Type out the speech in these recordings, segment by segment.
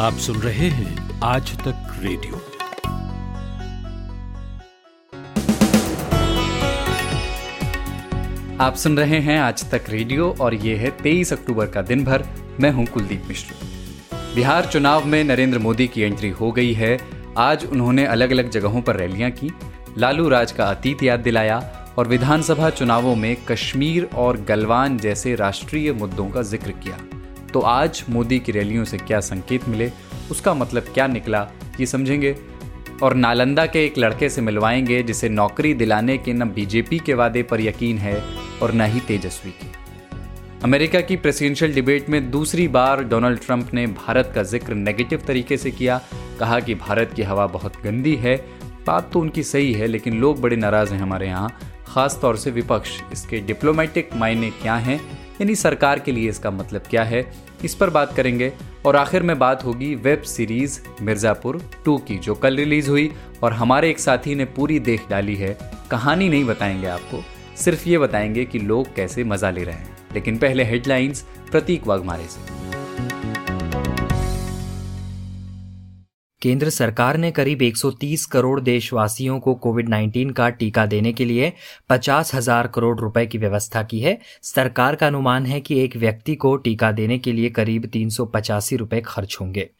आप सुन रहे हैं आज तक रेडियो। आप सुन रहे हैं आज तक रेडियो और ये है 23 अक्टूबर का दिन भर। मैं हूँ कुलदीप मिश्र। बिहार चुनाव में नरेंद्र मोदी की एंट्री हो गई है। आज उन्होंने अलग अलग जगहों पर रैलियाँ की। लालू राज का अतीत याद दिलाया और विधानसभा चुनावों में कश्मीर और गलवान जैसे राष्ट्रीय मुद्दों का ज़िक्र किया। तो आज मोदी की रैलियों से क्या संकेत मिले, उसका मतलब क्या निकला, ये समझेंगे। और नालंदा के एक लड़के से मिलवाएँगे, जिसे नौकरी दिलाने के न बीजेपी के वादे पर यकीन है और न ही तेजस्वी की। अमेरिका की प्रेसिडेंशियल डिबेट में दूसरी बार डोनाल्ड ट्रंप ने भारत का ज़िक्र नेगेटिव तरीके से किया। कहा कि भारत की हवा बहुत गंदी है, बात तो उनकी सही है, लेकिन लोग बड़े नाराज़ हैं हमारे यहाँ। खास तौर से विपक्ष, इसके डिप्लोमेटिक मायने क्या हैं? यानी सरकार के लिए इसका मतलब क्या है, इस पर बात करेंगे। और आखिर में बात होगी वेब सीरीज़ मिर्जापुर 2 की, जो कल रिलीज़ हुई और हमारे एक साथी ने पूरी देख डाली है। कहानी नहीं बताएँगे आपको, सिर्फ़ ये बताएँगे कि लोग कैसे मज़ा ले रहे हैं। लेकिन पहले हेडलाइंस प्रतीक वाघमारे से। केंद्र सरकार ने करीब 130 करोड़ देशवासियों को कोविड 19 का टीका देने के लिए पचास हज़ार करोड़ रुपए की व्यवस्था की है। सरकार का अनुमान है कि एक व्यक्ति को टीका देने के लिए करीब तीन रुपए खर्च होंगे।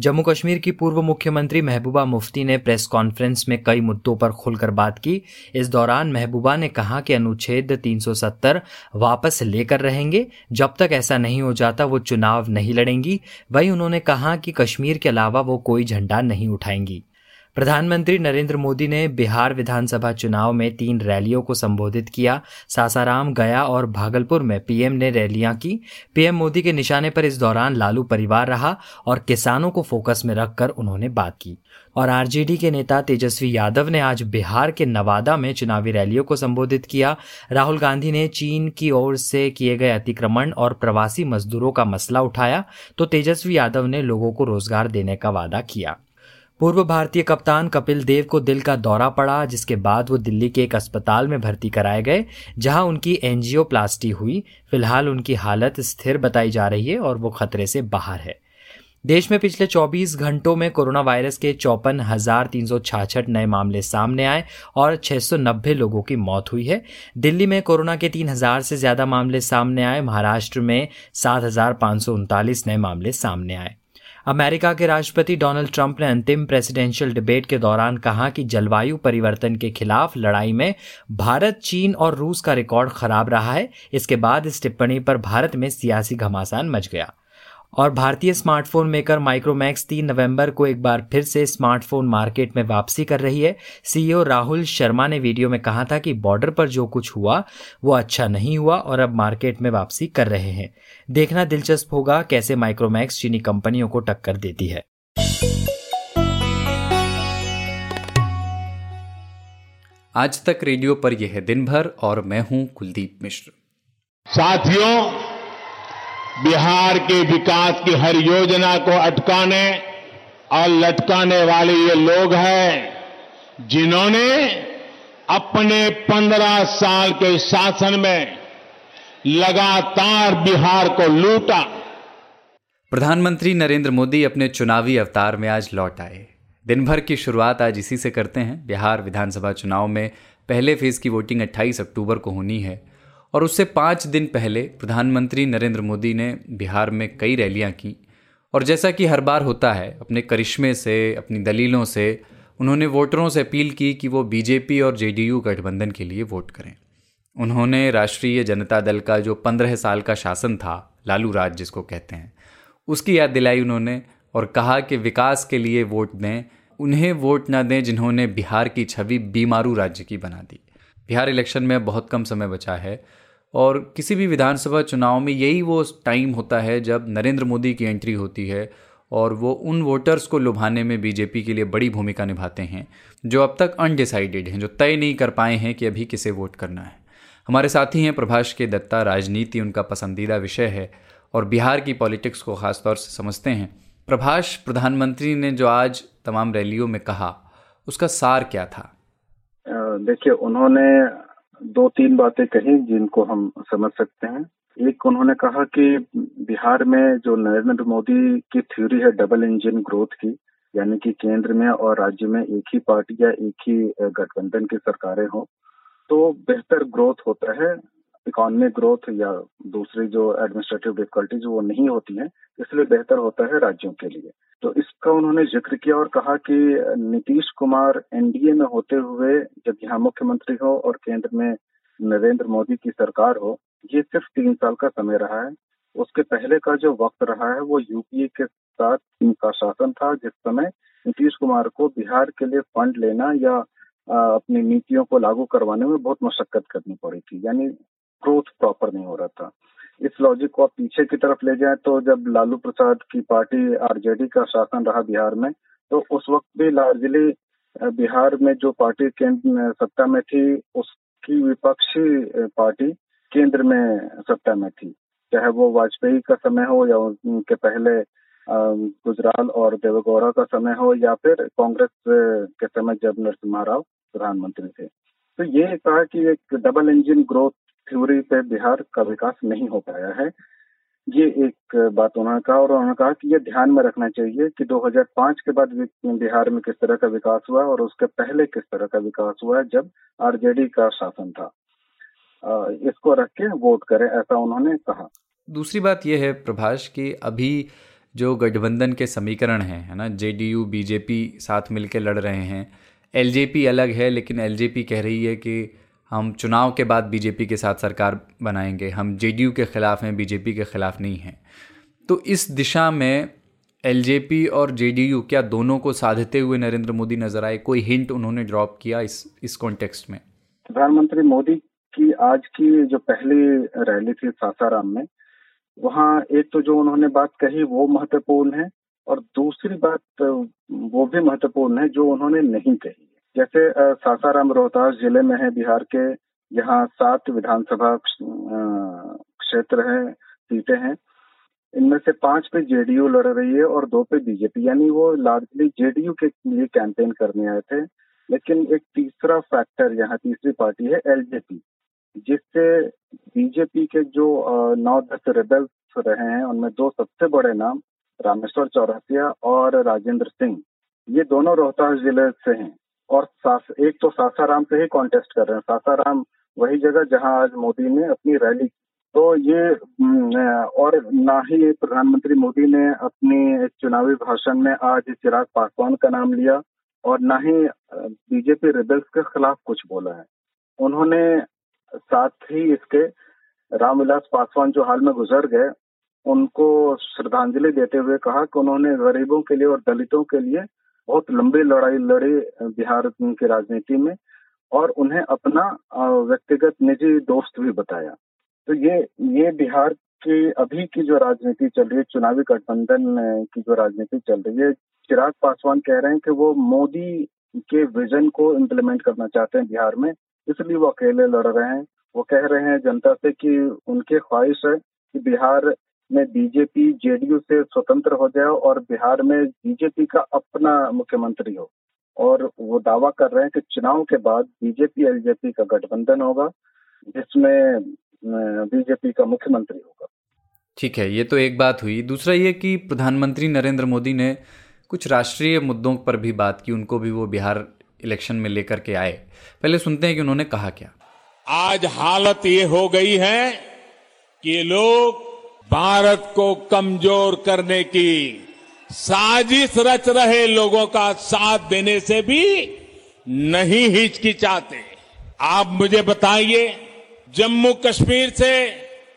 जम्मू कश्मीर की पूर्व मुख्यमंत्री महबूबा मुफ्ती ने प्रेस कॉन्फ्रेंस में कई मुद्दों पर खुलकर बात की। इस दौरान महबूबा ने कहा कि अनुच्छेद 370 वापस लेकर रहेंगे। जब तक ऐसा नहीं हो जाता, वो चुनाव नहीं लड़ेंगी। वहीं उन्होंने कहा कि कश्मीर के अलावा वो कोई झंडा नहीं उठाएँगी। प्रधानमंत्री नरेंद्र मोदी ने बिहार विधानसभा चुनाव में तीन रैलियों को संबोधित किया। सासाराम, गया और भागलपुर में पीएम ने रैलियाँ की। पीएम मोदी के निशाने पर इस दौरान लालू परिवार रहा और किसानों को फोकस में रखकर उन्होंने बात की। और आरजेडी के नेता तेजस्वी यादव ने आज बिहार के नवादा में चुनावी रैलियों को संबोधित किया। राहुल गांधी ने चीन की ओर से किए गए अतिक्रमण और प्रवासी मजदूरों का मसला उठाया। तो तेजस्वी यादव ने लोगों को रोज़गार देने का वादा किया। पूर्व भारतीय कप्तान कपिल देव को दिल का दौरा पड़ा, जिसके बाद वो दिल्ली के एक अस्पताल में भर्ती कराए गए, जहाँ उनकी एंजियोप्लास्टी हुई। फ़िलहाल उनकी हालत स्थिर बताई जा रही है और वो खतरे से बाहर है। देश में पिछले 24 घंटों में कोरोना वायरस के चौपन हज़ार तीन सौ छाछठ नए मामले सामने आए और 690 लोगों की मौत हुई है। दिल्ली में कोरोना के तीन हज़ार से ज़्यादा मामले सामने आए। महाराष्ट्र में सात हज़ार सौ उनतालीस नए मामले सामने आए। अमेरिका के राष्ट्रपति डोनाल्ड ट्रंप ने अंतिम प्रेसिडेंशियल डिबेट के दौरान कहा कि जलवायु परिवर्तन के खिलाफ लड़ाई में भारत, चीन और रूस का रिकॉर्ड खराब रहा है। इसके बाद इस टिप्पणी पर भारत में सियासी घमासान मच गया। और भारतीय स्मार्टफ़ोन मेकर माइक्रोमैक्स तीन नवंबर को एक बार फिर से स्मार्टफ़ोन मार्केट में वापसी कर रही है। सीईओ राहुल शर्मा ने वीडियो में कहा था कि बॉर्डर पर जो कुछ हुआ वो अच्छा नहीं हुआ और अब मार्केट में वापसी कर रहे हैं। देखना दिलचस्प होगा कैसे माइक्रोमैक्स चीनी कंपनियों को टक्कर देती है। आज तक रेडियो पर यह है दिन भर और मैं हूँ कुलदीप मिश्र। साथियों बिहार के विकास की हर योजना को अटकाने और लटकाने वाले ये लोग हैं, जिन्होंने अपने पंद्रह साल के शासन में लगातार बिहार को लूटा। प्रधानमंत्री नरेंद्र मोदी अपने चुनावी अवतार में आज लौट आए। दिन भर की शुरुआत आज इसी से करते हैं। बिहार विधानसभा चुनाव में पहले फ़ेज़ की वोटिंग 28 अक्टूबर को होनी है। और उससे पाँच दिन पहले प्रधानमंत्री नरेंद्र मोदी ने बिहार में कई रैलियाँ की। और जैसा कि हर बार होता है, अपने करिश्मे से, अपनी दलीलों से, उन्होंने वोटरों से अपील की कि वो बीजेपी और जेडीयू गठबंधन के लिए वोट करें। उन्होंने राष्ट्रीय जनता दल का जो पंद्रह साल का शासन था, लालू राज जिसको कहते हैं, उसकी याद दिलाई उन्होंने और कहा कि विकास के लिए वोट दें, उन्हें वोट ना दें जिन्होंने बिहार की छवि बीमारू राज्य की बना दी। बिहार इलेक्शन में बहुत कम समय बचा है और किसी भी विधानसभा चुनाव में यही वो टाइम होता है जब नरेंद्र मोदी की एंट्री होती है और वो उन वोटर्स को लुभाने में बीजेपी के लिए बड़ी भूमिका निभाते हैं, जो अब तक अनडिसाइडेड हैं, जो तय नहीं कर पाए हैं कि अभी किसे वोट करना है। हमारे साथी हैं प्रभाष के दत्ता, राजनीति उनका पसंदीदा विषय है और बिहार की पॉलिटिक्स को ख़ासतौर से समझते हैं। प्रभाष, प्रधानमंत्री ने जो आज तमाम रैलियों में कहा, उसका सार क्या था? देखिए, उन्होंने दो तीन बातें कही जिनको हम समझ सकते हैं। एक, उन्होंने कहा कि बिहार में जो नरेंद्र मोदी की थ्योरी है डबल इंजन ग्रोथ की, यानी कि केंद्र में और राज्य में एक ही पार्टी या एक ही गठबंधन की सरकारें हो तो बेहतर ग्रोथ होता है। इकोनॉमिक ग्रोथ या दूसरी जो एडमिनिस्ट्रेटिव डिफिकल्टीज वो नहीं होती हैं, इसलिए बेहतर होता है राज्यों के लिए। तो इसका उन्होंने ज़िक्र किया और कहा कि नीतीश कुमार एनडीए में होते हुए, जब यहाँ मुख्यमंत्री हो और केंद्र में नरेंद्र मोदी की सरकार हो, ये सिर्फ़ तीन साल का समय रहा है। उसके पहले का जो वक्त रहा है, वो यूपीए के साथ इनका शासन था, जिस समय नीतीश कुमार को बिहार के लिए फंड लेना या अपनी नीतियों को लागू करवाने में बहुत मशक्कत करनी पड़ी थी। यानी ग्रोथ प्रॉपर नहीं हो रहा था। इस लॉजिक को आप पीछे की तरफ़ ले जाएँ तो जब लालू प्रसाद की पार्टी आरजेडी का शासन रहा बिहार में तो उस वक्त भी लार्जली बिहार में जो पार्टी केंद्र सत्ता में थी, उसकी विपक्षी पार्टी केंद्र में सत्ता में थी। चाहे वो वाजपेयी का समय हो या उनके पहले गुजराल और देवेगौड़ा का समय हो या फिर कांग्रेस के समय जब नरसिम्हा राव प्रधानमंत्री थे। तो ये कहा कि एक डबल इंजन ग्रोथ थ्योरी पे बिहार का विकास नहीं हो पाया है। ये एक बात उन्होंने कहा और उन्होंने कहा कि ये ध्यान में रखना चाहिए कि 2005 के बाद बिहार में किस तरह का विकास हुआ और उसके पहले किस तरह का विकास हुआ जब आरजेडी का शासन था। इसको रख के वोट करें, ऐसा उन्होंने कहा। दूसरी बात यह है प्रभाष कि अभी जो गठबंधन के समीकरण हैं, है ना, जेडीयू, बीजेपी साथ मिलकर लड़ रहे हैं। एलजेपी अलग है, लेकिन एलजेपी कह रही है कि हम चुनाव के बाद बीजेपी के साथ सरकार बनाएँगे, हम जेडीयू के खिलाफ हैं बीजेपी के खिलाफ नहीं हैं। तो इस दिशा में एलजेपी और जेडीयू क्या दोनों को साधते हुए नरेंद्र मोदी नज़र आए? कोई हिंट उन्होंने ड्रॉप किया इस इस कॉन्टेक्स्ट में? प्रधानमंत्री मोदी की आज की जो पहली रैली थी सासाराम में, वहाँ एक तो जो उन्होंने बात कही वो महत्वपूर्ण है और दूसरी बात वो भी महत्वपूर्ण है जो उन्होंने नहीं कही जैसे सासाराम रोहतास ज़िले में है, बिहार के यहाँ सात विधानसभा क्षेत्र है, सीटें हैं। इनमें से पाँच पे जेडीयू लड़ रही है और दो पे बीजेपी। यानी वो लार्जली जेडीयू के लिए कैंपेन करने आए थे, लेकिन एक तीसरा फैक्टर यहाँ, तीसरी पार्टी है एलजेपी जिससे बीजेपी के जो नौ दस रेबल्स रहे हैं, उनमें दो सबसे बड़े नाम रामेश्वर चौरसिया और राजेंद्र सिंह। ये दोनों रोहतास ज़िले से हैं। और एक तो सासाराम से ही कॉन्टेस्ट कर रहे हैं। सासाराम वही जगह जहाँ आज मोदी ने अपनी रैली तो ये और ना ही प्रधानमंत्री मोदी ने अपनी चुनावी भाषण में आज चिराग पासवान का नाम लिया और ना ही बीजेपी रिबल्स के खिलाफ कुछ बोला है। उन्होंने साथ ही इसके रामविलास पासवान जो हाल में गुजर गए, उनको श्रद्धांजलि देते हुए कहा कि उन्होंने गरीबों के लिए और दलितों के लिए बहुत लंबी लड़ाई लड़ी बिहार की राजनीति में और उन्हें अपना व्यक्तिगत निजी दोस्त भी बताया। तो ये ये बिहार की अभी की जो राजनीति चल रही है, चुनावी गठबंधन की जो राजनीति चल रही है, चिराग पासवान कह रहे हैं कि वो मोदी के विजन को इम्प्लीमेंट करना चाहते हैं बिहार में, इसलिए वो अकेले लड़ रहे हैं। वो कह रहे हैं जनता से कि उनकी ख्वाहिश है कि बिहार में बीजेपी जेडीयू से स्वतंत्र हो जाए और बिहार में बीजेपी का अपना मुख्यमंत्री हो। और वो दावा कर रहे हैं कि चुनाव के बाद बीजेपी एलजेपी का गठबंधन होगा जिसमें बीजेपी का मुख्यमंत्री होगा। ठीक है ये तो एक बात हुई। दूसरा ये कि प्रधानमंत्री नरेंद्र मोदी ने कुछ राष्ट्रीय मुद्दों पर भी बात की उनको भी वो बिहार इलेक्शन में लेकर के आए। पहले सुनते हैं कि उन्होंने कहा क्या। आज हालत ये हो गई है कि लोग भारत को कमज़ोर करने की साजिश रच रहे लोगों का साथ देने से भी नहीं हिचकिचाते आप मुझे बताइए, जम्मू कश्मीर से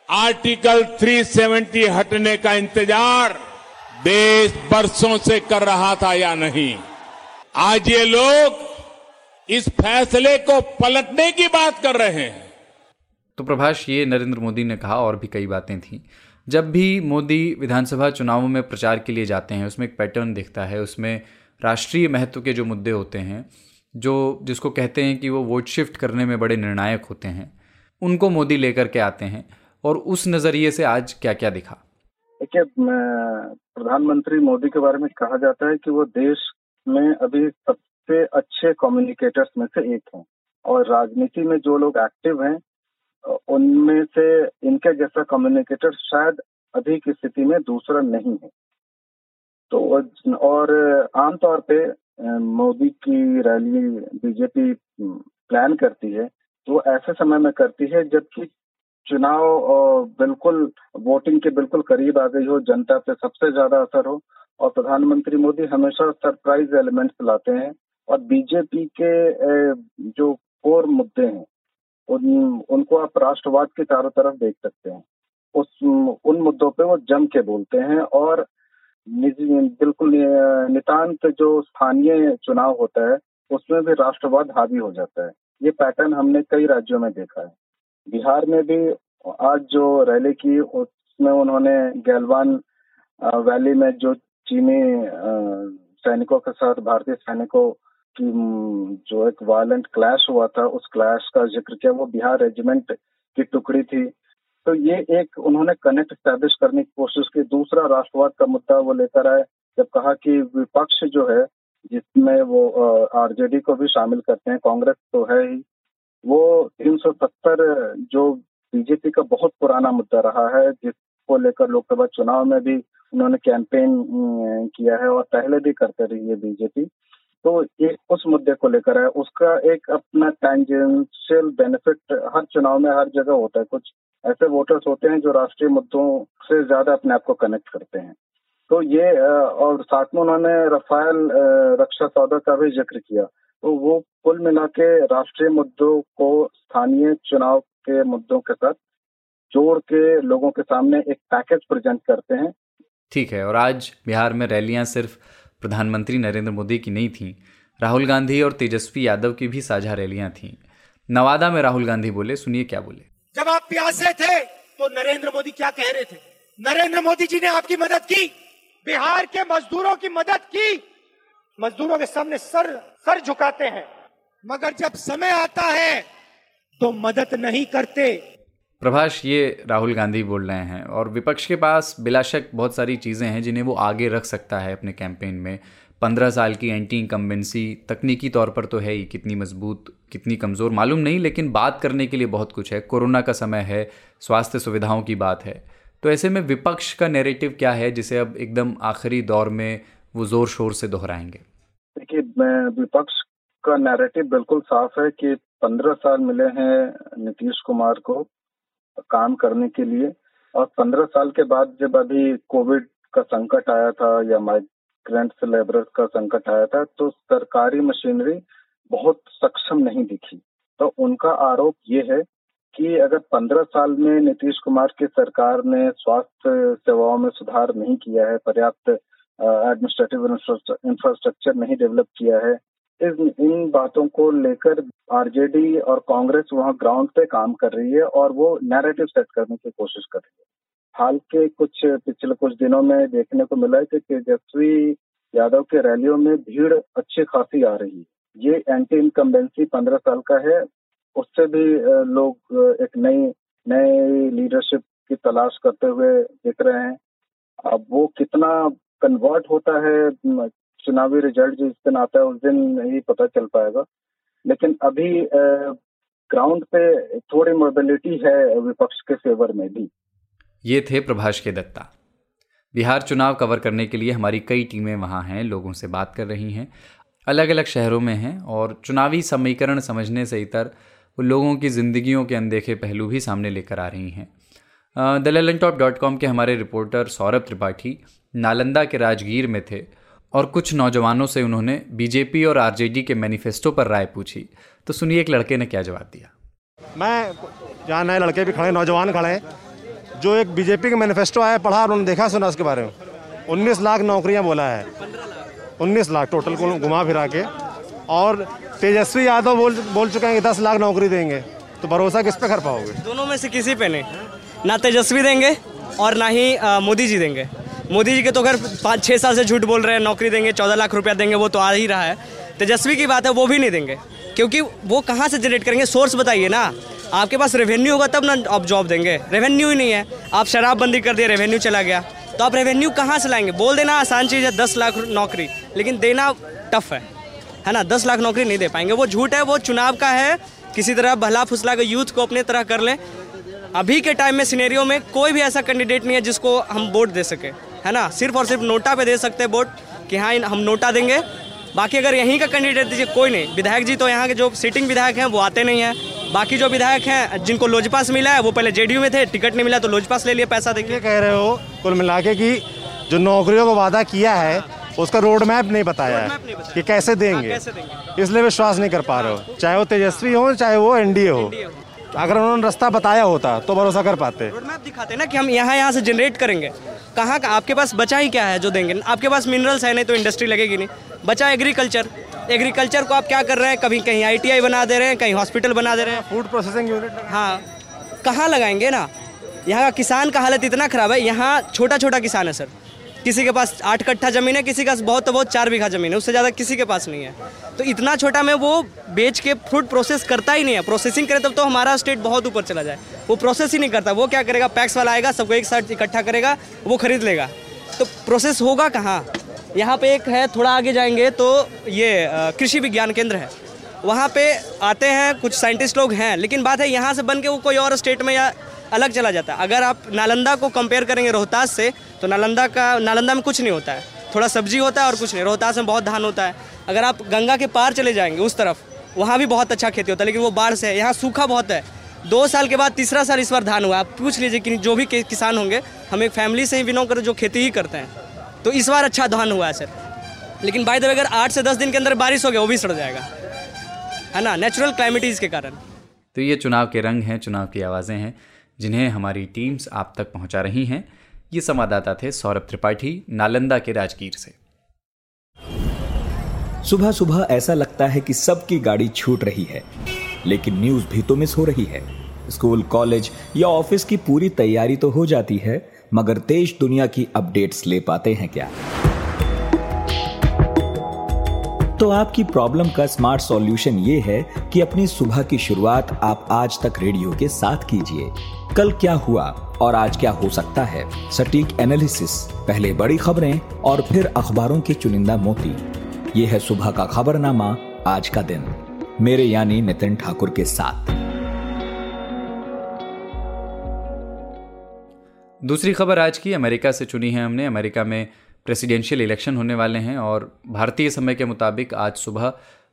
आर्टिकल 370 हटने का इंतज़ार देश बरसों से कर रहा था या नहीं? आज ये लोग इस फैसले को पलटने की बात कर रहे हैं। तो प्रभाष, ये नरेंद्र मोदी ने कहा और भी कई बातें थी। जब भी मोदी विधानसभा चुनावों में प्रचार के लिए जाते हैं, उसमें एक पैटर्न दिखता है, उसमें राष्ट्रीय महत्व के जो मुद्दे होते हैं, जो जिसको कहते हैं कि वो वोट शिफ्ट करने में बड़े निर्णायक होते हैं, उनको मोदी लेकर के आते हैं और उस नज़रिए से आज क्या क्या दिखा? देखिए प्रधानमंत्री मोदी के बारे में कहा जाता है कि वो देश में अभी सबसे अच्छे कम्युनिकेटर्स में से एक हैं और राजनीति में जो लोग एक्टिव हैं उनमें से इनके जैसा कम्युनिकेटर शायद अभी की स्थिति में दूसरा नहीं है। तो और आमतौर पे मोदी की रैली बीजेपी प्लान करती है तो ऐसे समय में करती है, जबकि चुनाव बिल्कुल वोटिंग के बिल्कुल करीब आ गई हो, जनता पे सबसे ज़्यादा असर हो, और प्रधानमंत्री मोदी हमेशा सरप्राइज़ एलिमेंट्स लाते हैं, और बीजेपी के जो कोर मुद्दे हैं उन, उनको आप राष्ट्रवाद के चारों तरफ़ देख सकते हैं। उस, उन मुद्दों पे वो जम के बोलते हैं और निजी, बिल्कुल नितांत जो स्थानीय चुनाव होता है, उसमें भी राष्ट्रवाद हावी हो जाता है। ये पैटर्न हमने कई राज्यों में देखा है। बिहार में भी आज जो रैली की, उसमें उन्होंने गैलवान वैली में जो चीनी सैनिकों के साथ, भारतीय सैनिकों जो एक वायलेंट क्लैश हुआ था, उस क्लैश का ज़िक्र किया, वो बिहार रेजिमेंट की टुकड़ी थी। तो ये एक उन्होंने कनेक्ट स्टैब्लिश करने की कोशिश की। दूसरा राष्ट्रवाद का मुद्दा वो लेकर आए, जब कहा कि विपक्ष जो है, जिसमें वो आरजेडी को भी शामिल करते हैं, कांग्रेस तो है ही, वो 370 जो बीजेपी का बहुत पुराना मुद्दा रहा है, जिसको लेकर लोकसभा चुनाव में भी उन्होंने कैंपेन किया है और पहले भी करते रही है बीजेपी तो एक उस मुद्दे को लेकर है। उसका एक अपना टेंजेंशियल बेनिफिट हर चुनाव में हर जगह होता है। कुछ ऐसे वोटर्स होते हैं जो राष्ट्रीय मुद्दों से ज़्यादा अपने आप को कनेक्ट करते हैं। तो ये और साथ में उन्होंने रफाल रक्षा सौदा का भी ज़िक्र किया। तो वो कुल मिला के राष्ट्रीय मुद्दों को स्थानीय चुनाव के मुद्दों के साथ जोड़ के लोगों के सामने एक पैकेज प्रेजेंट करते हैं। ठीक है, और आज बिहार में रैलियाँ सिर्फ़ प्रधानमंत्री नरेंद्र मोदी की नहीं थी, राहुल गांधी और तेजस्वी यादव की भी साझा रैलियाँ थीं। नवादा में राहुल गांधी बोले, सुनिए क्या बोले? जब आप प्यासे थे तो नरेंद्र मोदी क्या कह रहे थे? नरेंद्र मोदी जी ने आपकी मदद की, बिहार के मजदूरों की मदद की। मजदूरों के सामने सर सर झुकाते हैं, मगर जब समय आता है तो मदद नहीं करते। प्रभाष, ये राहुल गांधी बोल रहे हैं और विपक्ष के पास बिलाशक बहुत सारी चीज़ें हैं जिन्हें वो आगे रख सकता है अपने कैंपेन में। पंद्रह साल की एंटी इनकम्बेंसी तकनीकी तौर पर तो है ही, कितनी मज़बूत, कितनी कमज़ोर, मालूम नहीं, लेकिन बात करने के लिए बहुत कुछ है। कोरोना का समय है, स्वास्थ्य सुविधाओं की बात है। तो ऐसे में विपक्ष का नैरेटिव क्या है, जिसे अब एकदम आखिरी दौर में वो ज़ोर शोर से दोहराएँगे? देखिए विपक्ष का नैरेटिव बिल्कुल साफ़ है कि पंद्रह साल मिले हैं नीतीश कुमार को। काम करने के लिए। और पंद्रह साल के बाद जब अभी कोविड का संकट आया था या माइग्रेंट लेबर का संकट आया था तो सरकारी मशीनरी बहुत सक्षम नहीं दिखी। तो उनका आरोप ये है कि अगर पंद्रह साल में नीतीश कुमार की सरकार ने स्वास्थ्य सेवाओं में सुधार नहीं किया है, पर्याप्त एडमिनिस्ट्रेटिव इंफ्रास्ट्रक्चर नहीं डेवलप किया है इस इन बातों को लेकर आरजेडी और कांग्रेस वहाँ ग्राउंड पे काम कर रही है और वो नैरेटिव सेट करने की कोशिश कर रही है। हाल के कुछ, पिछले कुछ दिनों में देखने को मिला है कि तेजस्वी यादव के रैलियों में भीड़ अच्छी खासी आ रही है। ये एंटी इनकम्बेंसी पंद्रह साल का है। उससे भी लोग एक नई नई लीडरशिप की तलाश करते हुए दिख रहे हैं। अब वो कितना कन्वर्ट होता है चुनावी रिज़ल्ट जिस दिन आता है, उस दिन ही पता चल पाएगा। लेकिन अभी ग्राउंड पे थोड़ी मोबिलिटी है विपक्ष के फेवर में भी। ये थे प्रभाष के दत्ता। बिहार चुनाव कवर करने के लिए हमारी कई टीमें वहाँ हैं, लोगों से बात कर रही हैं। अलग अलग शहरों में हैं और चुनावी समीकरण समझने से इतर वो लोगों की ज़िंदगियों के अनदेखे पहलू भी सामने लेकर आ रही हैं। द टॉप डॉट कॉम के हमारे रिपोर्टर सौरभ त्रिपाठी नालंदा के राजगीर में थे। और कुछ नौजवानों से उन्होंने बीजेपी और आरजेडी के मैनिफेस्टो पर राय पूछी। तो सुनिए एक लड़के ने क्या जवाब दिया। मैं जहाँ नए लड़के भी खड़े नौजवान खड़े हैं। जो एक बीजेपी का मैनिफेस्टो आया पढ़ा उन्होंने देखा सुना उसके बारे में। उन्नीस लाख नौकरियाँ बोला है। उन्नीस लाख टोटल को घुमा फिरा के। और तेजस्वी यादव बोल बोल चुके हैं कि दस लाख नौकरी देंगे। तो भरोसा किस पे कर पाओगे? दोनों में से किसी पे नहीं। ना तेजस्वी देंगे और ना ही मोदी जी देंगे। मोदी जी के तो अगर पाँच छः साल से झूठ बोल रहे हैं, नौकरी देंगे, चौदह लाख रुपया देंगे, वो तो आ ही रहा है। तेजस्वी की बात है, वो भी नहीं देंगे। क्योंकि वो कहाँ से जनरेट करेंगे? सोर्स बताइए ना। आपके पास रेवेन्यू होगा, तब ना आप जॉब देंगे। रेवेन्यू ही नहीं है। आप शराबबंदी कर दिए रेवेन्यू चला गया। तो आप रेवेन्यू कहाँ से लाएँगे? बोल देना, आसान चीज़ है, दस लाख नौकरी। लेकिन देना टफ है। है ना? दस लाख नौकरी नहीं दे पाएँगे। वो झूठ है, वो चुनाव का है। किसी तरह भला फुसला के यूथ को अपने तरह कर लें। अभी के टाइम में सिनेरियो में कोई भी ऐसा कैंडिडेट नहीं है जिसको हम वोट दे सके। है ना? सिर्फ़ और सिर्फ़ नोटा पे दे सकते हैं वोट कि हाँ हम नोटा देंगे। बाकी अगर यहीं का कैंडिडेट दीजिए कोई नहीं। विधायक जी तो यहाँ के जो सिटिंग विधायक हैं वो आते नहीं हैं। बाकी जो विधायक हैं जिनको लोजपास मिला है वो पहले जेडीयू में थे टिकट नहीं मिला तो लोजपास ले लिया पैसा देखिए कह रहे हो कुल मिला के कि जो नौकरियों का वादा किया है उसका रोड मैप नहीं बताया है कि कैसे देंगे। इसलिए विश्वास नहीं कर पा रहे हो। चाहे वो तेजस्वी हो चाहे वो एनडीए हो। अगर उन्होंने रास्ता बताया होता तो भरोसा कर पाते। रोड मैप दिखाते ना कि हम यहाँ यहाँ से जनरेट करेंगे। कहाँ का आपके पास बचा ही क्या है जो देंगे? आपके पास मिनरल्स है नहीं तो इंडस्ट्री लगेगी नहीं। बचा एग्रीकल्चर एग्रीकल्चर को आप क्या कर रहे हैं? कभी कहीं आईटीआई बना दे रहे हैं कहीं हॉस्पिटल बना दे रहे हैं। फ़ूड प्रोसेसिंग यूनिट हाँ। कहाँ लगाएँगे ना? यहाँ का किसान का हालत इतना ख़राब है। यहाँ छोटा छोटा किसान है सर। किसी के पास आठ कट्ठा ज़मीन है, किसी के पास बहुत तो बहुत चार बीघा ज़मीन है, उससे ज़्यादा किसी के पास नहीं है। तो इतना छोटा में वो बेच के फ्रूट प्रोसेस करता ही नहीं है। प्रोसेसिंग करे तब तो हमारा स्टेट बहुत ऊपर चला जाए। वो प्रोसेस ही नहीं करता। वो क्या करेगा? पैक्स वाला आएगा, सबको एक साथ इकट्ठा करेगा, वो खरीद लेगा। तो प्रोसेस होगा कहाँ? यहाँ पे एक है, थोड़ा आगे जाएँगे तो ये कृषि विज्ञान केंद्र है। वहाँ पे आते हैं, कुछ साइंटिस्ट लोग हैं, लेकिन बात है यहाँ से बन के वो कोई और स्टेट में या अलग चला जाता है। अगर आप नालंदा को कंपेयर करेंगे रोहतास से तो नालंदा का, नालंदा में कुछ नहीं होता है। थोड़ा सब्ज़ी होता है और कुछ नहीं। रोहतास में बहुत धान होता है। अगर आप गंगा के पार चले जाएँगे, उस तरफ़, वहाँ भी बहुत अच्छा खेती होता है, लेकिन वो बाढ़ से है। यहाँ सूखा बहुत है। दो साल के बाद, तीसरा साल इस बार धान हुआ। आप पूछ लीजिए कि जो भी किसान होंगे, हम एक फैमिली से ही बिलोंग कर, जो खेती ही करते हैं। तो इस बार अच्छा धान हुआ है, सर। लेकिन बाई द अगर आठ से दस दिन के अंदर बारिश हो गया, वो भी सड़ जाएगा। है ना? नेचुरल क्लाइमेटीज के कारण। तो ये चुनाव के रंग हैं, चुनाव की आवाज़ें हैं। जिन्हें हमारी टीम्स आप तक पहुँचा रही हैं। ये संवाददाता थे सौरभ त्रिपाठी, नालंदा के राजगीर से। सुबह सुबह ऐसा लगता है कि सबकी गाड़ी छूट रही है, लेकिन न्यूज़ भी तो मिस हो रही है। स्कूल, कॉलेज या ऑफ़िस की पूरी तैयारी तो हो जाती है, मगर देश दुनिया की अपडेट्स ले पाते हैं क्या? तो आपकी प्रॉब्लम का स्मार्ट सॉल्यूशन ये है कि अपनी सुबह की शुरुआत आप आज तक रेडियो के साथ कीजिए। कल क्या हुआ और आज क्या हो सकता है? सटीक एनालिसिस पहले बड़ी खबरें और फिर अखबारों के चुनिंदा मोती। ये है सुबह का खबरनामा आज का दिन। मेरे यानी नितिन ठाकुर के साथ। दूसरी खबर आज की अमेरिका से चुनी है हमने। अमेरिका में प्रेसिडेंशियल इलेक्शन होने वाले हैं और भारतीय समय के मुताबिक आज सुबह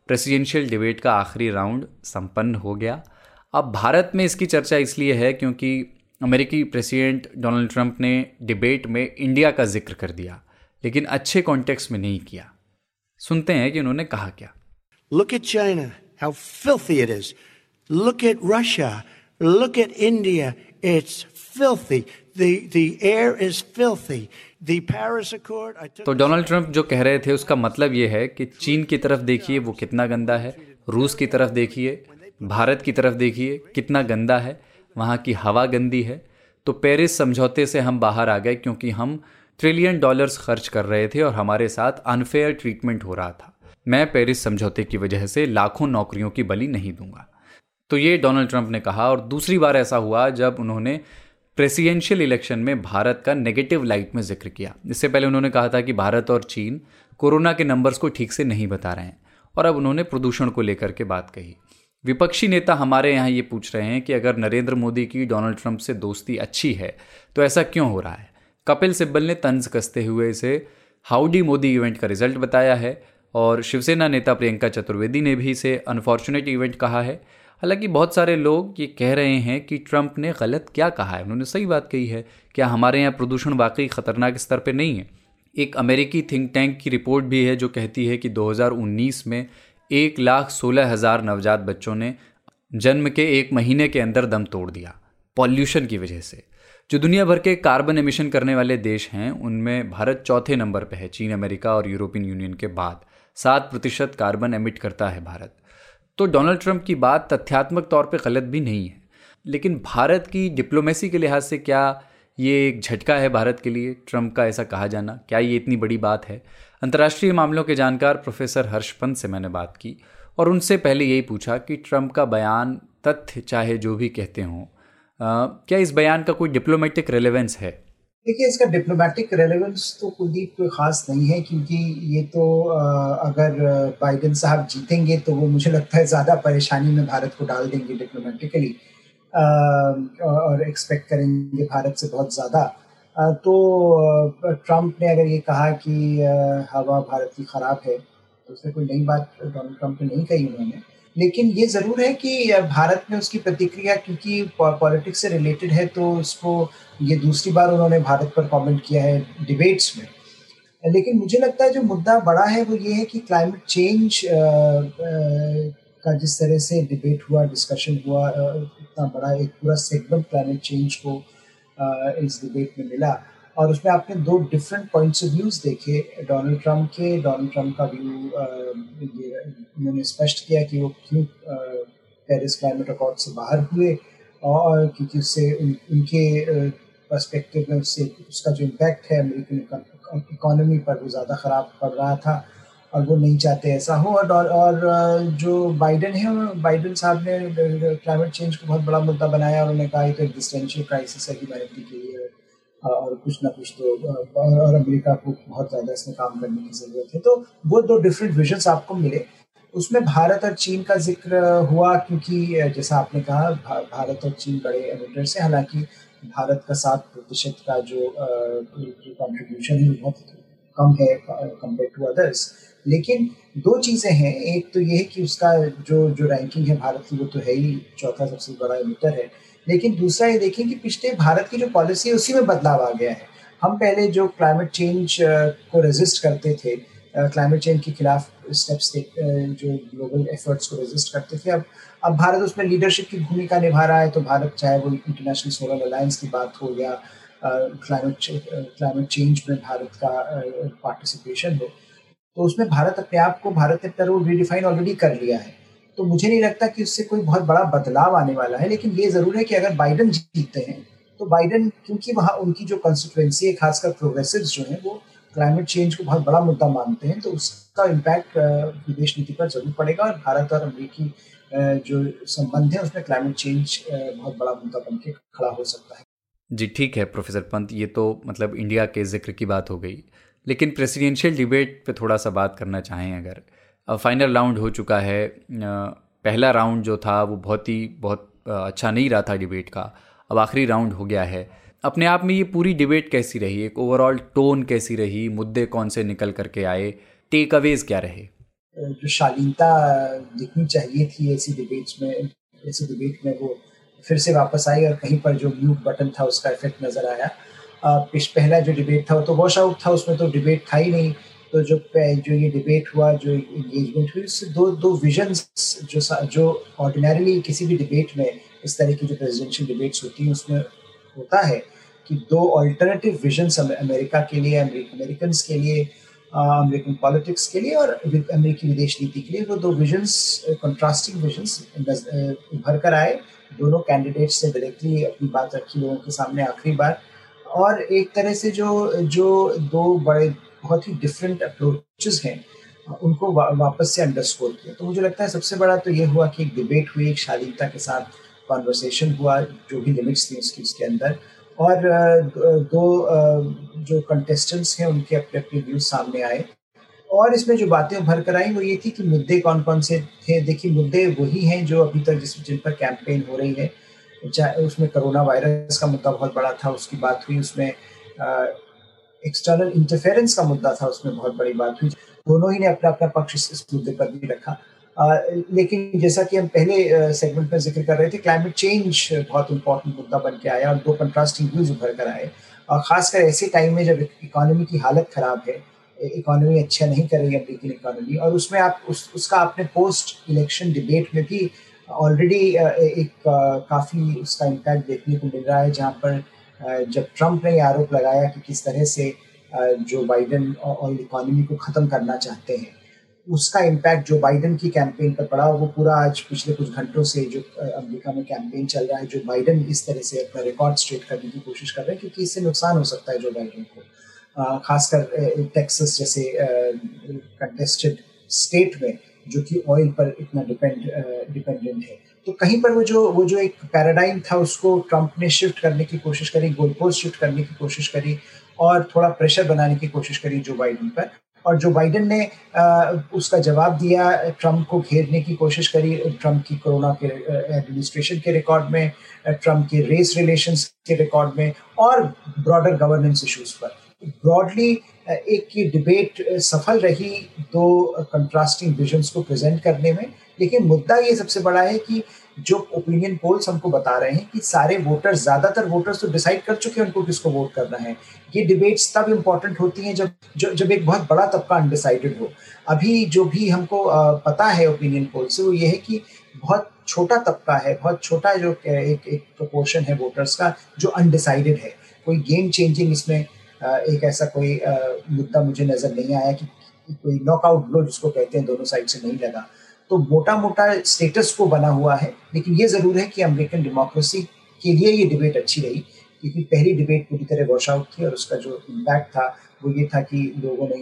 प्रेसिडेंशियल डिबेट का आखिरी राउंड संपन्न हो गया। अब भारत में इसकी चर्चा इसलिए है क्योंकि अमेरिकी प्रेसिडेंट डोनाल्ड ट्रंप ने डिबेट में इंडिया का ज़िक्र कर दिया, लेकिन अच्छे कॉन्टेक्स्ट में नहीं किया। सुनते हैं कि उन्होंने कहा क्या। Look at China how filthy it filthy the the air is filthy तो डोनाल्ड ट्रंप जो कह रहे थे उसका मतलब ये है कि चीन की तरफ़ देखिए वो कितना गंदा है रूस की तरफ़ देखिए भारत की तरफ़ देखिए कितना गंदा है वहाँ की हवा गंदी है। तो पेरिस समझौते से हम बाहर आ गए क्योंकि हम ट्रिलियन डॉलर्स खर्च कर रहे थे और हमारे साथ अनफेयर ट्रीटमेंट हो रहा था। मैं पेरिस समझौते की वजह से लाखों नौकरियों की बलि नहीं दूँगा। तो ये डोनाल्ड ट्रंप ने कहा और दूसरी बार ऐसा हुआ जब उन्होंने प्रेसिडेंशियल इलेक्शन में भारत का नेगेटिव लाइट में ज़िक्र किया। इससे पहले उन्होंने कहा था कि भारत और चीन कोरोना के नंबर्स को ठीक से नहीं बता रहे हैं और अब उन्होंने प्रदूषण को लेकर के बात कही। विपक्षी नेता हमारे यहाँ ये पूछ रहे हैं कि अगर नरेंद्र मोदी की, डोनाल्ड ट्रंप से दोस्ती अच्छी है तो ऐसा क्यों हो रहा है? कपिल सिब्बल ने तंज कसते हुए इसे हाउडी मोदी इवेंट का रिज़ल्ट बताया है और शिवसेना नेता प्रियंका चतुर्वेदी ने भी इसे अनफॉर्चुनेट इवेंट कहा है। हालाँकि बहुत सारे लोग ये कह रहे हैं कि ट्रंप ने गलत क्या कहा है। उन्होंने सही बात कही है। क्या हमारे यहाँ प्रदूषण वाकई खतरनाक स्तर पर नहीं है? एक अमेरिकी थिंक टैंक की रिपोर्ट भी है जो कहती है कि 2019 में एक लाख सोलह हज़ार नवजात बच्चों ने जन्म के एक महीने के अंदर दम तोड़ दिया पॉल्यूशन की वजह से। जो दुनिया भर के कार्बन एमिशन करने वाले देश हैं, उनमें भारत चौथे नंबर पर है, चीन, अमेरिका और यूरोपियन यूनियन के बाद। सात प्रतिशत कार्बन एमिट करता है भारत। तो डोनाल्ड ट्रंप की बात तथ्यात्मक तौर पर गलत भी नहीं है। लेकिन भारत की डिप्लोमेसी के लिहाज से क्या ये एक झटका है भारत के लिए? ट्रंप का ऐसा कहा जाना, क्या ये इतनी बड़ी बात है? अंतर्राष्ट्रीय मामलों के जानकार प्रोफेसर हर्षपंत से मैंने बात की और उनसे पहले यही पूछा कि ट्रंप का बयान तथ्य चाहे जो भी कहते हों क्या इस बयान का कोई डिप्लोमेटिक रेलेवेंस है? देखिए, इसका डिप्लोमेटिक रेलेवेंस तो कुलदीप कोई ख़ास नहीं है, क्योंकि ये तो अगर बाइडेन साहब जीतेंगे तो वो मुझे लगता है ज़्यादा परेशानी में भारत को डाल देंगे डिप्लोमेटिकली और एक्सपेक्ट करेंगे भारत से बहुत ज़्यादा। तो ट्रंप ने अगर ये कहा कि हवा भारत की ख़राब है तो उससे कोई नई बात डोनाल्ड ट्रंप ने नहीं कही उन्होंने। लेकिन ये ज़रूर है कि भारत में उसकी प्रतिक्रिया, क्योंकि पॉलिटिक्स से रिलेटेड है तो उसको ये दूसरी बार उन्होंने भारत पर कमेंट किया है डिबेट्स में। लेकिन मुझे लगता है जो मुद्दा बड़ा है, वो ये है कि क्लाइमेट चेंज का जिस तरह से डिबेट हुआ डिस्कशन हुआ इतना बड़ा एक पूरा सेगमेंट क्लाइमेट चेंज को इस डिबेट में मिला। और उसमें आपने दो डिफरेंट पॉइंट्स ऑफ़ व्यूज़ देखे डोनाल्ड ट्रंप के। डोनाल्ड ट्रंप का व्यू उन्होंने स्पष्ट किया कि वो क्यों पेरिस क्लाइमेट अकॉर्ड से बाहर हुए और क्योंकि उससे उन, उनके पर्सपेक्टिव में उससे उसका जो इम्पैक्ट है अमेरिकन इकोनॉमी पर वो ज़्यादा ख़राब पड़ रहा था और वो नहीं चाहते ऐसा हो। और और जो बाइडन है बाइडन साहब ने क्लाइमेट चेंज को बहुत बड़ा मुद्दा बनाया और उन्होंने कहा ये तो एग्जिस्टेंशियल क्राइसिस है ह्यूमैनिटी के लिए और कुछ ना कुछ तो और अमेरिका को बहुत ज़्यादा इसमें काम करने की ज़रूरत है। तो वो दो डिफरेंट विजन्स आपको मिले। उसमें भारत और चीन का ज़िक्र हुआ क्योंकि, जैसा आपने कहा भारत और चीन बड़े एमिटर्स हैं। हालाँकि भारत का सात प्रतिशत का जो कंट्रीब्यूशन है बहुत कम है कंपेयर टू अदर्स लेकिन दो चीज़ें हैं। एक तो ये है कि उसका जो जो रैंकिंग है भारत की, वो तो है ही, चौथा सबसे बड़ा एमिटर है। लेकिन दूसरा ये देखें कि पिछले भारत की जो पॉलिसी है, उसी में बदलाव आ गया है। हम पहले जो क्लाइमेट चेंज को रेजिस्ट करते थे क्लाइमेट चेंज के खिलाफ स्टेप्स जो ग्लोबल एफर्ट्स को रेजिस्ट करते थे। अब अब भारत उसमें लीडरशिप की भूमिका निभा रहा है तो भारत चाहे वो इंटरनेशनल सोलर अलायंस की बात हो या क्लाइमेट क्लाइमेट चेंज में भारत का पार्टिसिपेशन हो। तो उसमें भारत अपने आप को, भारत ने तरह रीडिफाइन ऑलरेडी कर लिया है। तो मुझे नहीं लगता कि उससे कोई बहुत बड़ा बदलाव आने वाला है, लेकिन ये ज़रूर है कि अगर बाइडन जीतते हैं तो बाइडन क्योंकि वहाँ उनकी जो कंस्टिट्युएंसी है, खासकर प्रोग्रेसिव जो है, वो क्लाइमेट चेंज को बहुत बड़ा मुद्दा मानते हैं तो उसका इम्पैक्ट विदेश नीति पर ज़रूर पड़ेगा और भारत और अमरीकी जो संबंध है, उसमें क्लाइमेट चेंज बहुत बड़ा मुद्दा बन खड़ा हो सकता है। जी, ठीक है, प्रोफेसर पंत, ये तो मतलब इंडिया के ज़िक्र की बात हो गई। लेकिन प्रेसिडेंशियल डिबेट पे थोड़ा सा बात करना चाहें अगर। फाइनल राउंड हो चुका है। पहला राउंड जो था, वो बहुत ही, बहुत अच्छा नहीं रहा था डिबेट का। अब आखिरी राउंड हो गया है। अपने आप में ये पूरी डिबेट कैसी रही? एक ओवरऑल टोन कैसी रही? मुद्दे कौन से निकल करके आए? टेक अवेज क्या रहे? जो शालीनता दिखनी चाहिए थी ऐसी डिबेट्स में, ऐसी डिबेट में वो फिर से वापस आई और कहीं पर जो म्यूट बटन था, उसका इफ़ेक्ट नज़र आया। पहला जो डिबेट था वो तो वॉश आउट था, उसमें तो डिबेट था ही नहीं। तो जो जो ये डिबेट हुआ, जो इंगेजमेंट हुई, उससे दो दो विजन जो जो ऑर्डिनरली किसी भी डिबेट में इस तरह की जो प्रेसिडेंशियल डिबेट्स होती हैं, उसमें होता है कि दो अल्टरनेटिव विजन्स अमेरिका के लिए अमेरिकन के लिए अमेरिकन पॉलिटिक्स के लिए और अमेरिकी विदेश नीति के लिए वो दो विजन्स कंट्रास्टिंग विजन्स भर कर आए। दोनों कैंडिडेट्स से डायरेक्टली अपनी बात रखी लोगों के सामने आखिरी बार। और एक तरह से जो जो दो बड़े बहुत ही डिफरेंट अप्रोचेस हैं उनको वा, वापस से अंडरस्कोर किया। तो मुझे लगता है सबसे बड़ा तो ये हुआ कि एक डिबेट हुई एक शालीनता के साथ कॉन्वर्सेशन हुआ जो भी लिमिट्स थी उसकी उसके अंदर। और दो जो कंटेस्टेंट्स हैं उनके अपने अपने व्यूज़ सामने आए। और इसमें जो बातें उभर कर आई वो ये थी कि मुद्दे कौन कौन से थे। देखिए मुद्दे वही हैं जो अभी तक जिस जिन पर कैंपेन हो रही है। चाहे उसमें कोरोना वायरस का मुद्दा बहुत बड़ा था उसकी बात हुई उसमें एक्सटर्नल इंटरफेरेंस का मुद्दा था उसमें बहुत बड़ी बात हुई। दोनों ही ने अपना अपना पक्ष इस मुद्दे पर भी रखा। आ, लेकिन जैसा कि हम पहले सेगमेंट में ज़िक्र कर रहे थे क्लाइमेट चेंज बहुत इंपॉर्टेंट मुद्दा बन के आया और दो कंट्रास्टिंग व्यूज़ उभर कर आए। और खासकर ऐसे टाइम में जब इकोनॉमी की हालत खराब है इकोनॉमी अच्छा नहीं कर रही है इकोनॉमी और उसमें आप उस उसका आपने पोस्ट इलेक्शन डिबेट में भी ऑलरेडी एक काफ़ी उसका इम्पैक्ट देखने को मिल रहा है, जहाँ पर जब ट्रंप ने आरोप लगाया कि किस तरह से जो बाइडन ऑयल इकोनॉमी को ख़त्म करना चाहते हैं, उसका इम्पैक्ट जो बाइडन की कैंपेन पर पड़ा वो पूरा आज पिछले कुछ घंटों से जो अमेरिका में कैंपेन चल रहा है, जो बाइडन इस तरह से अपना रिकॉर्ड स्ट्रेट करने की कोशिश कर रहे हैं, क्योंकि इससे नुकसान हो सकता है जो बाइडन को खासकर टेक्सास जैसे कंटेस्टेड स्टेट में। जो कि ऑयल पर इतना डिपेंड डिपेंडेंट है। तो कहीं पर वो जो वो जो एक पैराडाइम था उसको ट्रंप ने शिफ्ट करने की कोशिश करी गोल पोस्ट शिफ्ट करने की कोशिश करी और थोड़ा प्रेशर बनाने की कोशिश करी जो बाइडन पर। और जो बाइडन ने आ, उसका जवाब दिया ट्रंप को घेरने की कोशिश करी ट्रंप की कोरोना के एडमिनिस्ट्रेशन के रिकॉर्ड में ट्रंप के रेस रिलेशंस के रिकॉर्ड में और ब्रॉडर गवर्नेंस इश्यूज़ पर। ब्रॉडली एक की डिबेट सफल रही दो कंट्रास्टिंग विजन्स को प्रेजेंट करने में। लेकिन मुद्दा ये सबसे बड़ा है कि जो ओपिनियन पोल्स हमको बता रहे हैं कि सारे वोटर्स ज़्यादातर वोटर्स तो डिसाइड कर चुके हैं उनको किसको वोट करना है। ये डिबेट्स तब इंपॉर्टेंट होती हैं जब जो, जब एक बहुत बड़ा तबका अनडिसाइडेड हो। अभी जो भी हमको पता है ओपिनियन पोल से वो ये है कि बहुत छोटा तबका है बहुत छोटा जो एक एक प्रपोर्शन है वोटर्स का जो अनडिसाइडेड है। कोई गेम चेंजिंग इसमें एक ऐसा कोई मुद्दा मुझे नज़र नहीं आया कि कोई नॉकआउट ब्लो जिसको कहते हैं दोनों साइड से नहीं लगा। तो मोटा मोटा स्टेटस को बना हुआ है, लेकिन ये ज़रूर है कि अमेरिकन डेमोक्रेसी के लिए ये डिबेट अच्छी रही, क्योंकि पहली डिबेट पूरी तरह वॉश आउट थी और उसका जो इम्पैक्ट था, वो ये था कि लोगों ने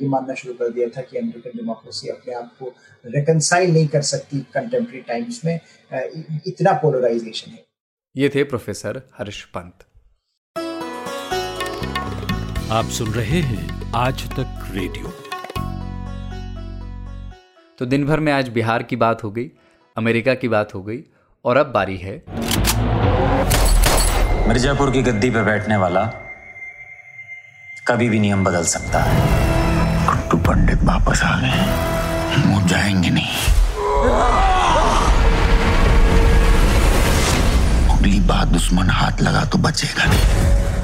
ये मानना शुरू कर दिया था कि अमेरिकन डेमोक्रेसी अपने आप को रिकनसाइल नहीं कर सकती कंटेम्प्रेरी टाइम्स में। इतना पोलराइजेशन है। ये थे प्रोफेसर हर्ष पंत। आप सुन रहे हैं आज तक रेडियो। तो दिन भर में आज बिहार की बात हो गई अमेरिका की बात हो गई और अब बारी है। मिर्जापुर की गद्दी पर बैठने वाला कभी भी नियम बदल सकता है। कुट्टू पंडित वापस आ गए वो जाएँगे नहीं। अगली बात दुश्मन हाथ लगा तो बचेगा नहीं।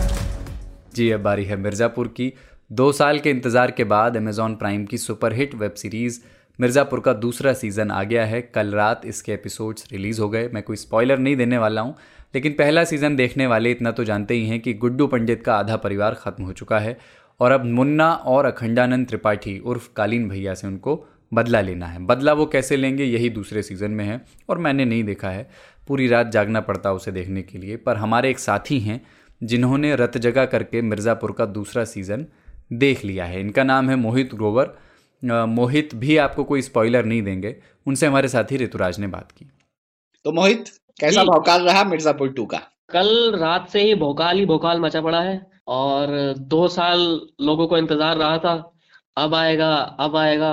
जी अब बारी है मिर्जापुर की। दो साल के इंतज़ार के बाद अमेजॉन प्राइम की सुपरहिट वेब सीरीज़ मिर्ज़ापुर का दूसरा सीज़न आ गया है। कल रात इसके एपिसोड्स रिलीज़ हो गए। मैं कोई स्पॉइलर नहीं देने वाला हूँ, लेकिन पहला सीज़न देखने वाले इतना तो जानते ही हैं कि गुड्डू पंडित का आधा परिवार ख़त्म हो चुका है और अब मुन्ना और अखंडानंद त्रिपाठी उर्फ़ कालीन भैया से उनको बदला लेना है। बदला वो कैसे लेंगे, यही दूसरे सीज़न में है और मैंने नहीं देखा है। पूरी रात जागना पड़ता उसे देखने के लिए, पर हमारे एक साथी हैं जिन्होंने रत जगह करके मिर्ज़ापुर का दूसरा सीज़न देख लिया है। इनका नाम है मोहित ग्रोवर। मोहित भी आपको कोई स्पॉइलर नहीं देंगे। उनसे हमारे साथी ऋतुराज ने बात की। तो मोहित कैसा भौकाल रहा मिर्जापुर टू का? कल रात से ही भोकाल ही भोकाल मचा पड़ा है और दो साल लोगों को इंतज़ार रहा था। अब आएगा अब आएगा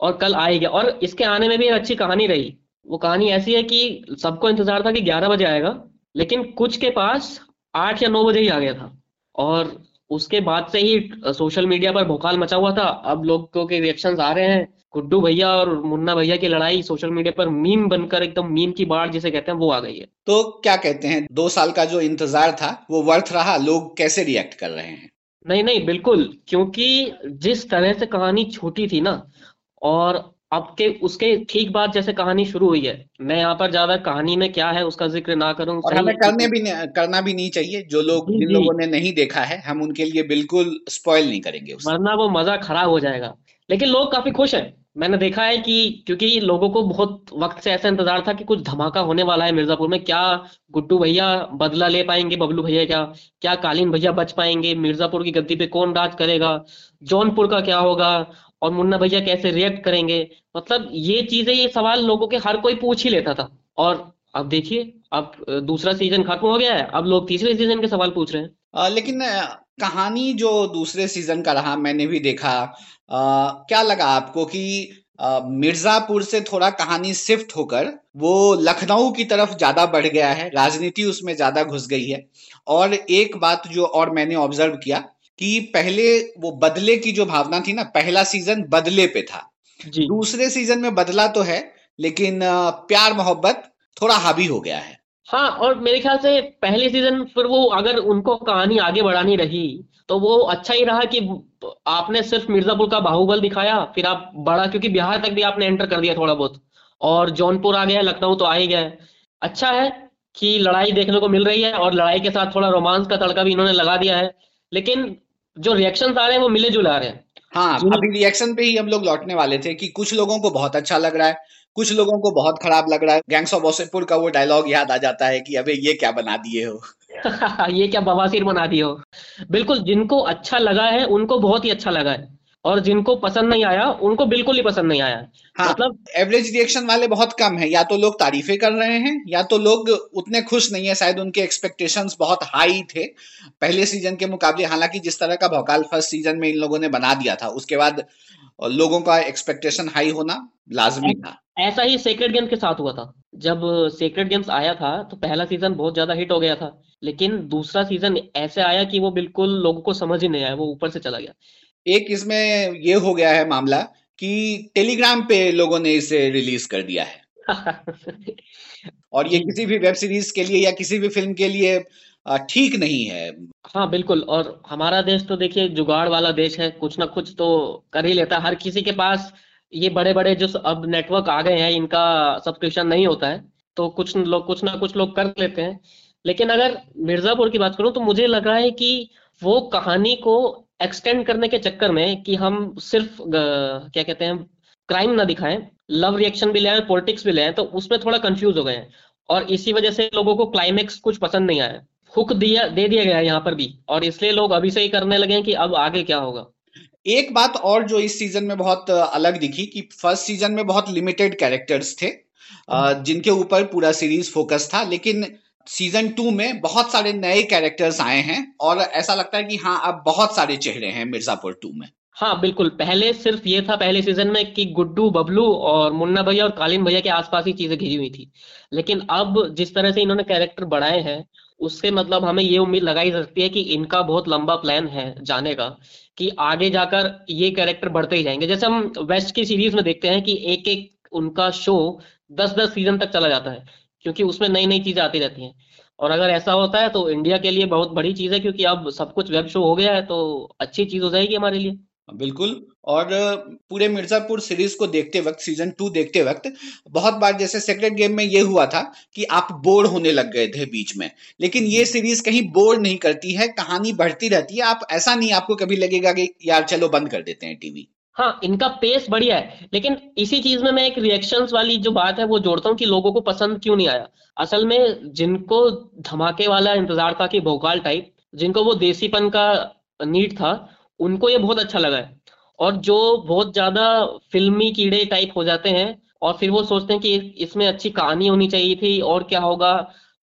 और कल आएगा और इसके आने में भी एक अच्छी कहानी रही। वो कहानी ऐसी है कि सबको इंतज़ार था कि ग्यारह बजे आएगा लेकिन कुछ के पास आठ या नौ बजे ही आ गया था। और उसके बाद से ही सोशल मीडिया पर भोकाल मचा हुआ था। अब लोगों के रिएक्शंस आ रहे हैं। गुड्डू भैया और मुन्ना भैया की लड़ाई सोशल मीडिया पर मीम बनकर एकदम मीम की बाढ़ जिसे कहते हैं वो आ गई है। तो क्या कहते हैं दो साल का जो इंतज़ार था वो वर्थ रहा? लोग कैसे रिएक्ट कर रहे हैं? नहीं नहीं बिल्कुल। क्योंकि जिस तरह से कहानी छोटी थी ना और अब के उसके ठीक बाद जैसे कहानी शुरू हुई है मैं यहाँ पर ज़्यादा कहानी में क्या है उसका ज़िक्र ना करूँ और हमें करने भी करना भी नहीं चाहिए जो लोग जिन लोगों ने नहीं देखा है हम उनके लिए बिल्कुल स्पॉइल नहीं करेंगे वरना वो मज़ा खराब हो जाएगा। लेकिन लोग काफ़ी खुश हैं। मैंने देखा है कि क्योंकि लोगों को बहुत वक्त से ऐसा इंतज़ार था कि कुछ धमाका होने वाला है मिर्जापुर में क्या गुड्डू भैया बदला ले पाएँगे बबलू भैया क्या क्या कालीन भैया बच पाएँगे मिर्जापुर की गद्दी पे कौन राज करेगा जौनपुर का क्या होगा और मुन्ना भैया कैसे रिएक्ट करेंगे मतलब ये चीज़ें ये सवाल लोगों के हर कोई पूछ ही लेता था। और अब देखिए अब दूसरा सीज़न खत्म हो गया है अब लोग तीसरे सीज़न के सवाल पूछ रहे हैं। आ, लेकिन कहानी जो दूसरे सीज़न का रहा मैंने भी देखा। आ, क्या लगा आपको कि मिर्जापुर से थोड़ा कहानी शिफ्ट होकर वो लखनऊ की तरफ़ ज़्यादा बढ़ गया है राजनीति उसमें ज़्यादा घुस गई है। और एक बात जो और मैंने ऑब्ज़र्व किया कि पहले वो बदले की जो भावना थी ना पहला सीज़न बदले पे था। दूसरे सीज़न में बदला तो है लेकिन प्यार मोहब्बत थोड़ा हावी हो गया है। हाँ और मेरे ख्याल से पहले सीज़न फिर वो अगर उनको कहानी आगे बढ़ानी रही तो वो अच्छा ही रहा कि आपने सिर्फ़ मिर्जापुर का बाहुबल दिखाया फिर आप बढ़ा क्योंकि बिहार तक भी आपने एंटर कर दिया थोड़ा बहुत। और जौनपुर आ गया लखनऊ तो आ ही गया। अच्छा है कि लड़ाई देखने को मिल रही है और लड़ाई के साथ थोड़ा रोमांस का तड़का भी इन्होंने लगा दिया है लेकिन जो रिएक्शन आ रहे हैं वो मिले जुले आ रहे हैं। हाँ अभी रिएक्शन पे ही हम लोग लौटने वाले थे कि कुछ लोगों को बहुत अच्छा लग रहा है कुछ लोगों को बहुत खराब लग रहा है। गैंग्स ऑफ़ वसेपुर का वो डायलॉग याद आ जाता है कि अबे ये क्या बना दिए हो। ये क्या बवासीर बना दिए हो। बिल्कुल जिनको अच्छा लगा है उनको बहुत ही अच्छा लगा है। और जिनको पसंद नहीं आया उनको बिल्कुल ही पसंद नहीं आया। हाँ, मतलब एवरेज रिएक्शन वाले बहुत कम है। या तो लोग तारीफें कर रहे हैं या तो लोग उतने खुश नहीं है। शायद उनके एक्सपेक्टेशंस बहुत हाई थे पहले सीज़न के मुकाबले। हालाँकि जिस तरह का भौकाल फ़र्स्ट सीज़न में इन लोगों ने बना दिया था उसके बाद लोगों का एक्सपेक्टेशन हाई होना लाजमी था। ऐसा ही सेक्रेट गेम्स के साथ हुआ था। जब सेक्रेट गेम्स आया था तो पहला सीज़न बहुत ज़्यादा हिट हो गया था। लेकिन दूसरा सीज़न ऐसे आया कि वो बिल्कुल लोगों को समझ ही नहीं आया वो ऊपर से चला गया। एक इसमें ये हो गया है मामला कि टेलीग्राम पे लोगों ने इसे रिलीज़ कर दिया है। और ये किसी भी वेब सीरीज़ के लिए या किसी भी फ़िल्म के लिए ठीक नहीं है। हाँ बिल्कुल। और हमारा देश तो देखिए जुगाड़ वाला देश है। कुछ ना कुछ तो कर ही लेता हर किसी के पास ये बड़े बड़े जो अब नेटवर्क आ गए हैं इनका सब्सक्रिप्शन नहीं होता है तो कुछ लोग कुछ ना कुछ लोग कर लेते हैं। लेकिन अगर मिर्जापुर की बात करूँ तो मुझे लग रहा है कि वो कहानी को एक्सटेंड करने के चक्कर में कि हम सिर्फ़ क्या कहते हैं क्राइम ना दिखाएँ लव रिएक्शन भी ले पॉलिटिक्स भी ले तो उसमें थोड़ा कंफ्यूज हो गए हैं। और इसी वजह से लोगों को क्लाइमेक्स कुछ पसंद नहीं आया। हुक दिया दे दिया गया है यहाँ पर भी। और इसलिए लोग अभी से ही करने लगे कि अब आगे क्या होगा। एक बात और जो इस सीज़न में बहुत अलग दिखी कि फ़र्स्ट सीज़न में बहुत लिमिटेड कैरेक्टर्स थे जिनके ऊपर पूरा सीरीज़ फोकस था लेकिन सीज़न टू में बहुत सारे नए कैरेक्टर्स आए हैं और ऐसा लगता है कि हाँ अब बहुत सारे चेहरे हैं मिर्जापुर टू में। हाँ बिल्कुल। पहले सिर्फ़ ये था पहले सीज़न में कि गुड्डू, बबलू और मुन्ना भैया और कालीन भैया के आसपास ही चीज़ें घिरी हुई थी। लेकिन अब जिस तरह से इन्होंने कैरेक्टर बढ़ाए हैं, उससे मतलब हमें ये उम्मीद लगाई सकती है कि इनका बहुत लंबा प्लान है जाने का, कि आगे जाकर ये कैरेक्टर बढ़ते ही जाएँगे। जैसे हम वेस्ट की सीरीज़ में देखते हैं कि एक एक उनका शो दस दस सीज़न तक चला जाता है। क्योंकि उसमें नई नई चीज़ें आती रहती हैं। और अगर ऐसा होता है तो इंडिया के लिए बहुत बड़ी चीज़ है, क्योंकि अब सब कुछ वेब शो हो गया है तो अच्छी चीज़ हो जाएगी हमारे लिए। बिल्कुल। और पूरे मिर्जापुर सीरीज़ को देखते वक्त सीज़न टू देखते वक्त, बहुत बार जैसे सेक्रेट गेम में ये हुआ था कि आप बोर होने लग गए थे बीच में। लेकिन ये सीरीज़ कहीं बोर नहीं करती है, कहानी बढ़ती रहती है। आप, ऐसा नहीं आपको कभी लगेगा कि, यार, चलो, बंद कर देते हैं टीवी। हाँ इनका पेस बढ़िया है, लेकिन इसी चीज़ में मैं एक रिएक्शंस वाली जो बात है, वो जोड़ता हूँ कि लोगों को पसंद क्यों नहीं आया। असल में जिनको धमाके वाला इंतज़ार था कि भोकाल टाइप जिनको वो देसीपन का नीड था, उनको ये बहुत अच्छा लगा है। और जो बहुत ज़्यादा फिल्मी कीड़े टाइप हो जाते हैं, और फिर वो सोचते हैं कि इसमें अच्छी कहानी होनी चाहिए थी, और क्या होगा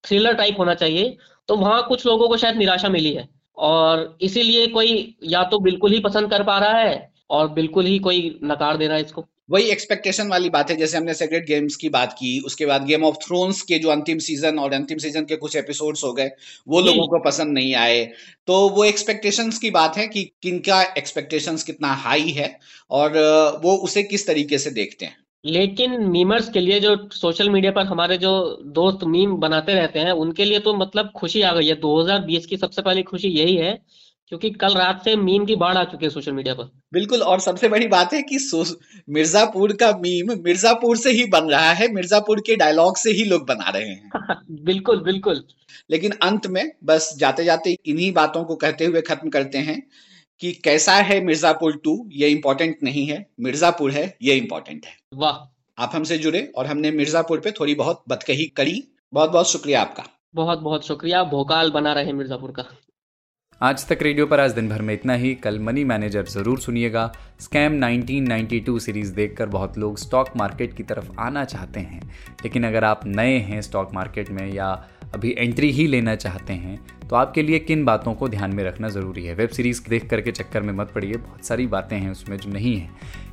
थ्रिलर टाइप होना चाहिए तो वहाँ कुछ लोगों को शायद निराशा मिली है। और इसीलिए कोई या तो बिल्कुल ही पसंद कर पा रहा है और बिल्कुल ही कोई नकार दे रहा है इसको। वही एक्सपेक्टेशन वाली बात है जैसे हमने सेक्रेट गेम्स की बात की उसके बाद गेम ऑफ़ थ्रोन्स के जो अंतिम सीज़न और अंतिम सीज़न के कुछ एपिसोड्स हो गए वो लोगों को पसंद नहीं आए। तो वो एक्सपेक्टेशंस की बात है कि किनका एक्सपेक्टेशंस कितना हाई है और वो उसे किस तरीके से देखते हैं। लेकिन मीमर्स के लिए जो सोशल मीडिया पर हमारे जो दोस्त मीम बनाते रहते हैं उनके लिए तो मतलब खुशी आ गई है। 2020 की सबसे पहली खुशी यही है क्योंकि कल रात से मीम की बाढ़ आ चुकी है सोशल मीडिया पर। बिल्कुल और सबसे बड़ी बात है कि मिर्जापुर का मीम मिर्जापुर से ही बन रहा है मिर्जापुर के डायलॉग से ही लोग बना रहे हैं। बिल्कुल बिल्कुल। लेकिन अंत में बस जाते जाते इन्हीं बातों को कहते हुए खत्म करते हैं कि कैसा है मिर्जापुर टू ये इंपॉर्टेंट नहीं है। मिर्जापुर है ये इंपॉर्टेंट है। वाह। आप हमसे जुड़े और हमने मिर्जापुर पे थोड़ी बहुत बतकही करी। बहुत बहुत शुक्रिया आपका। बहुत बहुत शुक्रिया। भोकाल बना रहे मिर्जापुर का। आज तक रेडियो पर आज दिन भर में इतना ही। कल मनी मैनेजर ज़रूर सुनिएगा। स्कैम 1992 सीरीज़ देखकर बहुत लोग स्टॉक मार्केट की तरफ़ आना चाहते हैं। लेकिन अगर आप नए हैं स्टॉक मार्केट में या अभी एंट्री ही लेना चाहते हैं तो आपके लिए किन बातों को ध्यान में रखना ज़रूरी है? वेब सीरीज़ देख करके चक्कर में मत पड़िए। बहुत सारी बातें हैं उसमें जो नहीं है।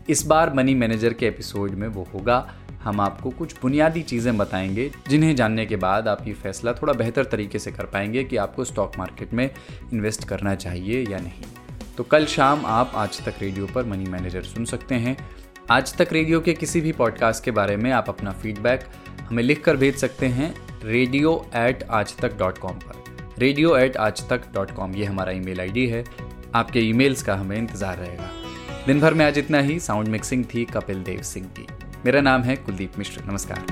इस बार मनी मैनेजर के एपिसोड में वो होगा। हम आपको कुछ बुनियादी चीज़ें बताएँगे, जिन्हें जानने के बाद आप ये फैसला थोड़ा बेहतर तरीके से कर पाएँगे कि आपको स्टॉक मार्केट में इन्वेस्ट करना चाहिए या नहीं। तो कल शाम आप आज तक रेडियो पर मनी मैनेजर सुन सकते हैं। आज तक रेडियो के किसी भी पॉडकास्ट के बारे में आप अपना फीडबैक हमें लिख कर भेज सकते हैं radio at Aaj Tak dot com पर। Radio at Aaj Tak dot com ये हमारा ईमेल आईडी है। आपके ईमेल्स का हमें इंतज़ार रहेगा। दिन भर में आज इतना ही। साउंड मिक्सिंग थी कपिल देव सिंह की। मेरा नाम है कुलदीप मिश्र। नमस्कार।